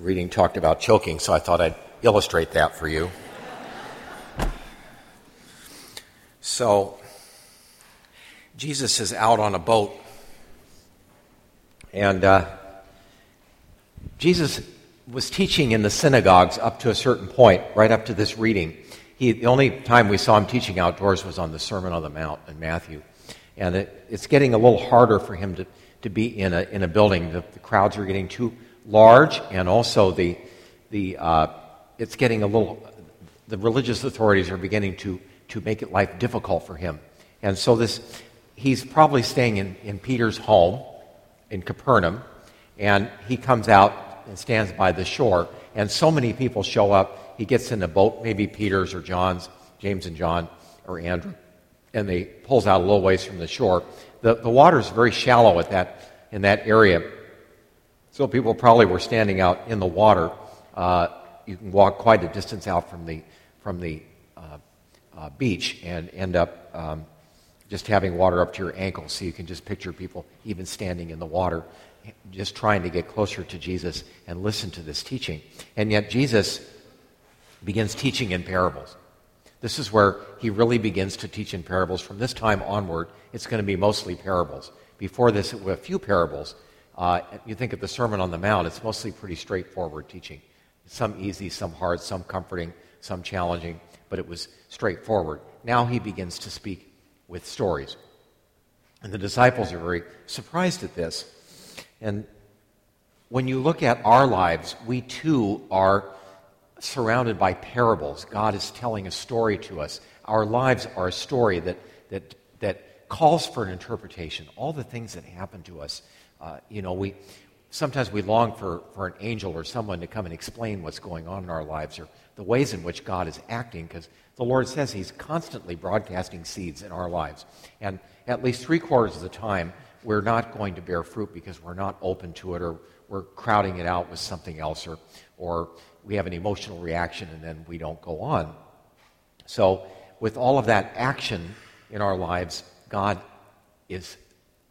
reading talked about choking, so I thought I'd illustrate that for you. So, Jesus is out on a boat, and uh, Jesus was teaching in the synagogues up to a certain point, right up to this reading. He, the only time we saw him teaching outdoors was on the Sermon on the Mount in Matthew. And it, it's getting a little harder for him to, to be in a, in a building. The, the crowds are getting too large, and also the, the, uh, it's getting a little, the religious authorities are beginning to, to make it life difficult for him. And so this, he's probably staying in, in Peter's home in Capernaum, and he comes out and stands by the shore, and so many people show up. He gets in a boat, maybe Peter's or John's, James and John or Andrew, and they pulls out a little ways from the shore. The, the water is very shallow at that, in that area, so people probably were standing out in the water. Uh, you can walk quite a distance out from the, from the uh, uh, beach and end up um, just having water up to your ankles, so you can just picture people even standing in the water, just trying to get closer to Jesus and listen to this teaching. And yet, Jesus begins teaching in parables. This is where he really begins to teach in parables. From this time onward, it's going to be mostly parables. Before this, it were a few parables. Uh, you think of the Sermon on the Mount, it's mostly pretty straightforward teaching. Some easy, some hard, some comforting, some challenging, but it was straightforward. Now he begins to speak with stories. And the disciples are very surprised at this. And when you look at our lives, we too are surrounded by parables. God is telling a story to us. Our lives are a story that, that, that calls for an interpretation. All the things that happen to us, uh, you know, we, sometimes we long for, for an angel or someone to come and explain what's going on in our lives or the ways in which God is acting because the Lord says He's constantly broadcasting seeds in our lives. And at least three quarters of the time, we're not going to bear fruit because we're not open to it or we're crowding it out with something else or, or we have an emotional reaction and then we don't go on. So, with all of that action in our lives, God is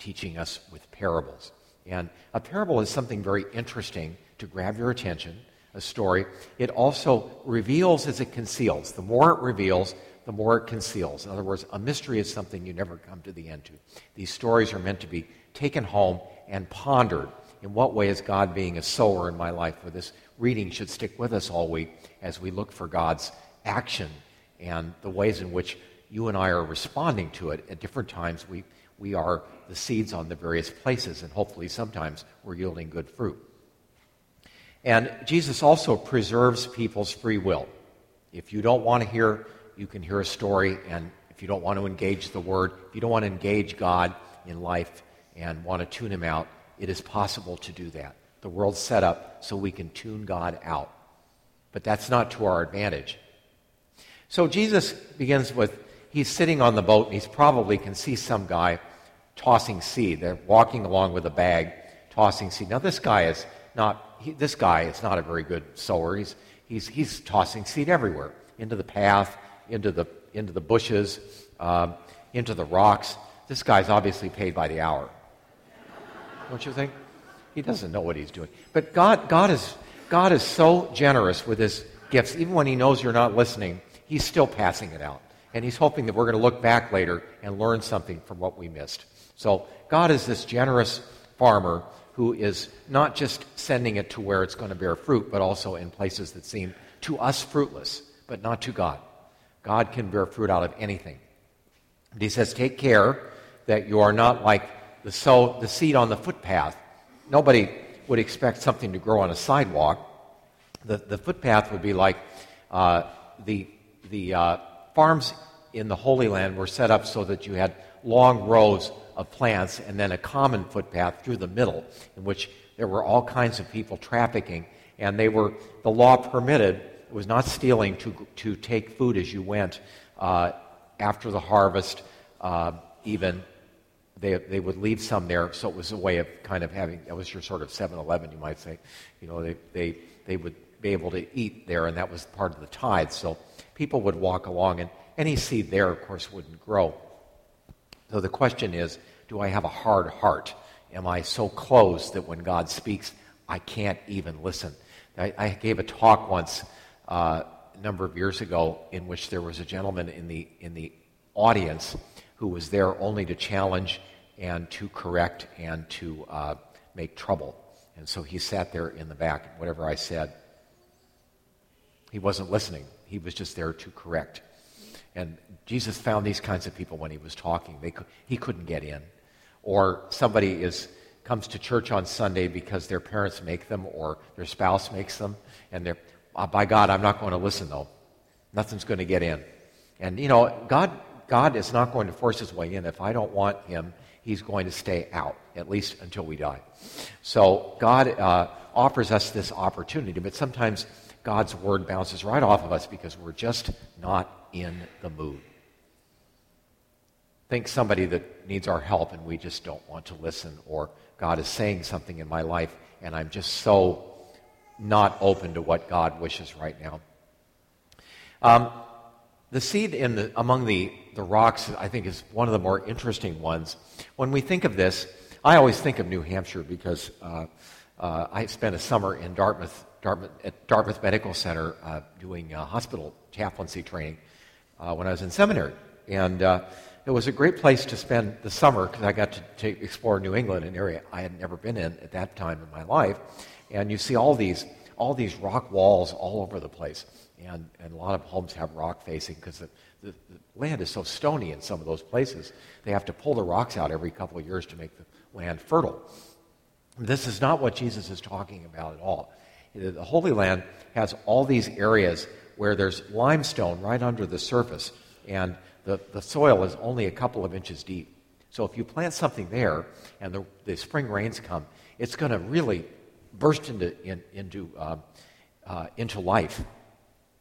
teaching us with parables. And a parable is something very interesting to grab your attention, a story. It also reveals as it conceals. The more it reveals, the more it conceals. In other words, a mystery is something you never come to the end to. These stories are meant to be taken home and pondered. In what way is God being a sower in my life? For this reading should stick with us all week as we look for God's action and the ways in which you and I are responding to it at different times. We, we are the seeds on the various places, and hopefully sometimes we're yielding good fruit. And Jesus also preserves people's free will. If you don't want to hear, you can hear a story, and if you don't want to engage the Word, if you don't want to engage God in life and want to tune Him out, it is possible to do that. The world's set up so we can tune God out. But that's not to our advantage. So Jesus begins with he's sitting on the boat, and he's probably can see some guy tossing seed. They're walking along with a bag, tossing seed. Now, this guy is not, he, this guy is not a very good sower. He's, he's, he's tossing seed everywhere into the path, into the, into the bushes, um, into the rocks. This guy's obviously paid by the hour. Don't you think? He doesn't know what he's doing. But God, God, is, God is so generous with his gifts. Even when he knows you're not listening, he's still passing it out. And he's hoping that we're going to look back later and learn something from what we missed. So God is this generous farmer who is not just sending it to where it's going to bear fruit, but also in places that seem to us fruitless, but not to God. God can bear fruit out of anything. And he says, Take care that you are not like the, sow, the seed on the footpath. Nobody would expect something to grow on a sidewalk. The, the footpath would be like uh, the, the uh, farms in the Holy Land were set up so that you had long rows of plants and then a common footpath through the middle in which there were all kinds of people trafficking. And they were the law permitted it was not stealing to, to take food as you went uh, after the harvest uh, even. They, they would leave some there. So it was a way of kind of having that was your sort of 7-eleven you might say. You know they, they, they would be able to eat there and that was part of the tithe. So people would walk along and any seed there of course wouldn't grow so the question is do I have a hard heart? Am I so closed that when God speaks, I can't even listen? I, I gave a talk once uh, a number of years ago in which there was a gentleman in the, in the audience who was there only to challenge and to correct and to uh, make trouble. And so he sat there in the back, whatever I said. He wasn't listening, he was just there to correct. And Jesus found these kinds of people when he was talking. They, he couldn't get in. Or somebody is, comes to church on Sunday because their parents make them or their spouse makes them, and they're, oh, by God, I'm not going to listen though. Nothing's going to get in. And, you know, God, God is not going to force his way in. If I don't want him, he's going to stay out, at least until we die. So God uh, offers us this opportunity, but sometimes God's word bounces right off of us because we're just not in the mood. Think somebody that needs our help and we just don't want to listen, or God is saying something in my life and I'm just so not open to what God wishes right now. Um, the seed in the, among the, the rocks, I think, is one of the more interesting ones. When we think of this, I always think of New Hampshire because uh, uh, I spent a summer in Dartmouth, Dartmouth at Dartmouth Medical Center uh, doing hospital chaplaincy training uh, when I was in seminary. And uh, it was a great place to spend the summer because I got to, to, explore New England, an area I had never been in at that time in my life. And you see all these, all these rock walls all over the place. And, and a lot of homes have rock facing because the, the, the, land is so stony in some of those places. They have to pull the rocks out every couple of years to make the land fertile. This is not what Jesus is talking about at all. The Holy Land has all these areas where there's limestone right under the surface, and the, the soil is only a couple of inches deep. So if you plant something there and the, the spring rains come, it's going to really burst into, in, into, uh, uh, into life.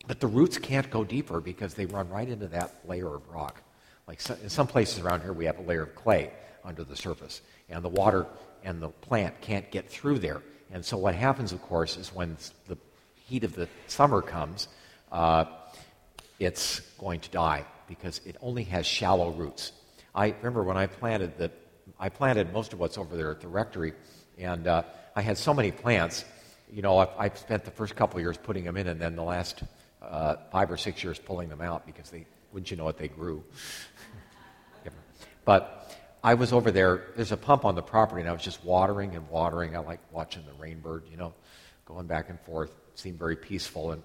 But the roots can't go deeper because they run right into that layer of rock. Like so, in some places around here, we have a layer of clay under the surface, and the water and the plant can't get through there. And so what happens, of course, is when the heat of the summer comes, uh, it's going to die because it only has shallow roots. I remember when I planted that, I planted most of what's over there at the rectory, and uh, I had so many plants. You know, I, I spent the first couple years putting them in, and then the last uh, five or six years pulling them out because they, wouldn't you know it, they grew. but I was over there. There's a pump on the property, and I was just watering and watering. I like watching the rainbird, you know, going back and forth. It seemed very peaceful. And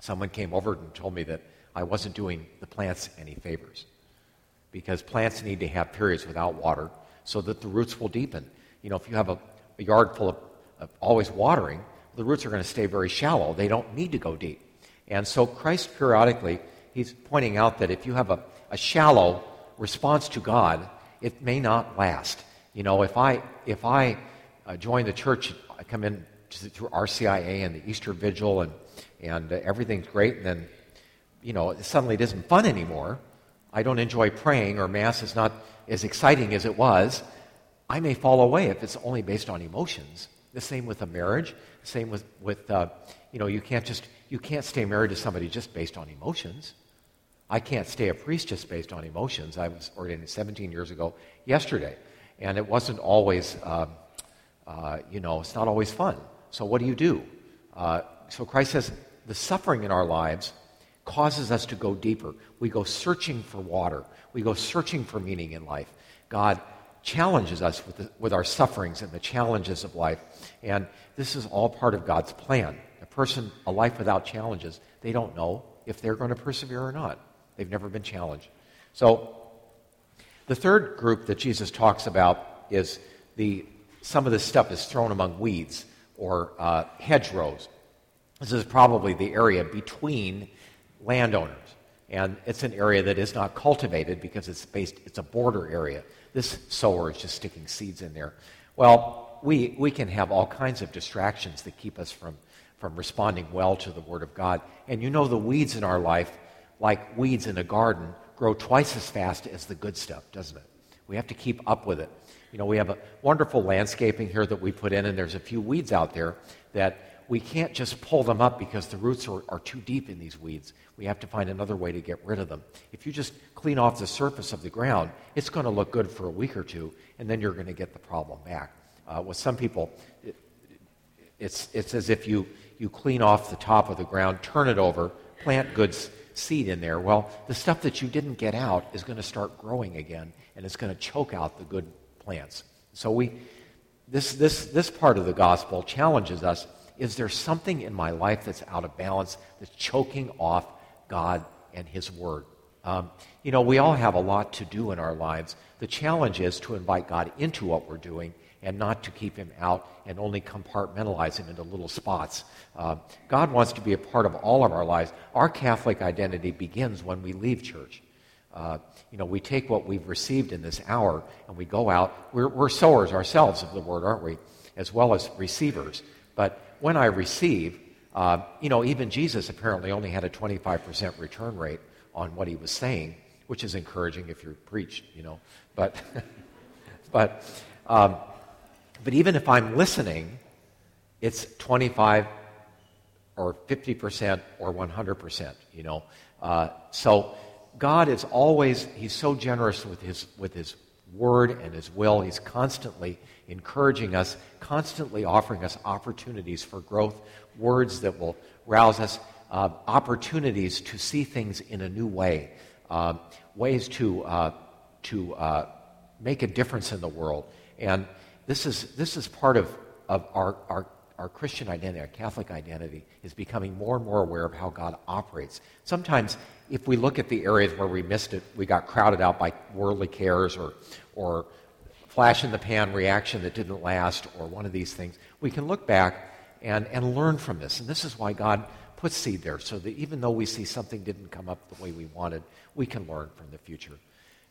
someone came over and told me that I wasn't doing the plants any favors because plants need to have periods without water so that the roots will deepen. You know, if you have a, a yard full of, of always watering, the roots are going to stay very shallow. They don't need to go deep. And so Christ periodically, he's pointing out that if you have a, a shallow response to God, it may not last. You know, if I, if I uh, join the church, I come in through RCIA and the Easter Vigil and and uh, everything's great, and then, you know, suddenly it isn't fun anymore. I don't enjoy praying, or Mass is not as exciting as it was. I may fall away if it's only based on emotions. The same with a marriage. The same with, with uh, you know, you can't just, you can't stay married to somebody just based on emotions. I can't stay a priest just based on emotions. I was ordained 17 years ago yesterday, and it wasn't always, uh, uh, you know, it's not always fun. So what do you do? Uh, so Christ says, the suffering in our lives causes us to go deeper. We go searching for water, we go searching for meaning in life. God challenges us with, the, with our sufferings and the challenges of life. And this is all part of God's plan. A person, a life without challenges, they don't know if they're going to persevere or not. They've never been challenged. So, the third group that Jesus talks about is the some of this stuff is thrown among weeds or uh, hedgerows. This is probably the area between landowners. And it's an area that is not cultivated because it's based, it's a border area. This sower is just sticking seeds in there. Well, we, we can have all kinds of distractions that keep us from, from responding well to the Word of God. And you know, the weeds in our life, like weeds in a garden, grow twice as fast as the good stuff, doesn't it? We have to keep up with it. You know, we have a wonderful landscaping here that we put in, and there's a few weeds out there that we can't just pull them up because the roots are, are too deep in these weeds. We have to find another way to get rid of them. If you just clean off the surface of the ground, it's going to look good for a week or two, and then you're going to get the problem back. Uh, with some people, it, it's, it's as if you, you clean off the top of the ground, turn it over, plant good seed in there. Well, the stuff that you didn't get out is going to start growing again, and it's going to choke out the good plants. So we, this, this, this part of the gospel challenges us. Is there something in my life that's out of balance, that's choking off God and His Word? Um, you know, we all have a lot to do in our lives. The challenge is to invite God into what we're doing and not to keep him out and only compartmentalize him into little spots. Uh, God wants to be a part of all of our lives. Our Catholic identity begins when we leave church. Uh, you know, we take what we've received in this hour and we go out. We're, we're sowers ourselves of the word, aren't we? As well as receivers. But when I receive, uh, you know, even Jesus apparently only had a 25% return rate on what he was saying, which is encouraging if you're preached, you know. But, but, um, but even if I'm listening, it's 25 or 50% or 100%, you know. Uh, so God is always, He's so generous with His, with His word and His will. He's constantly encouraging us, constantly offering us opportunities for growth, words that will rouse us, uh, opportunities to see things in a new way, uh, ways to, uh, to uh, make a difference in the world. And this is, this is part of, of our, our, our Christian identity, our Catholic identity, is becoming more and more aware of how God operates. Sometimes, if we look at the areas where we missed it, we got crowded out by worldly cares or, or flash in the pan reaction that didn't last or one of these things, we can look back and, and learn from this. And this is why God puts seed there, so that even though we see something didn't come up the way we wanted, we can learn from the future.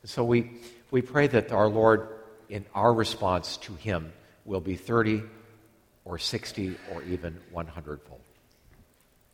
And so we, we pray that our Lord in our response to Him will be 30 or 60 or even 100 fold.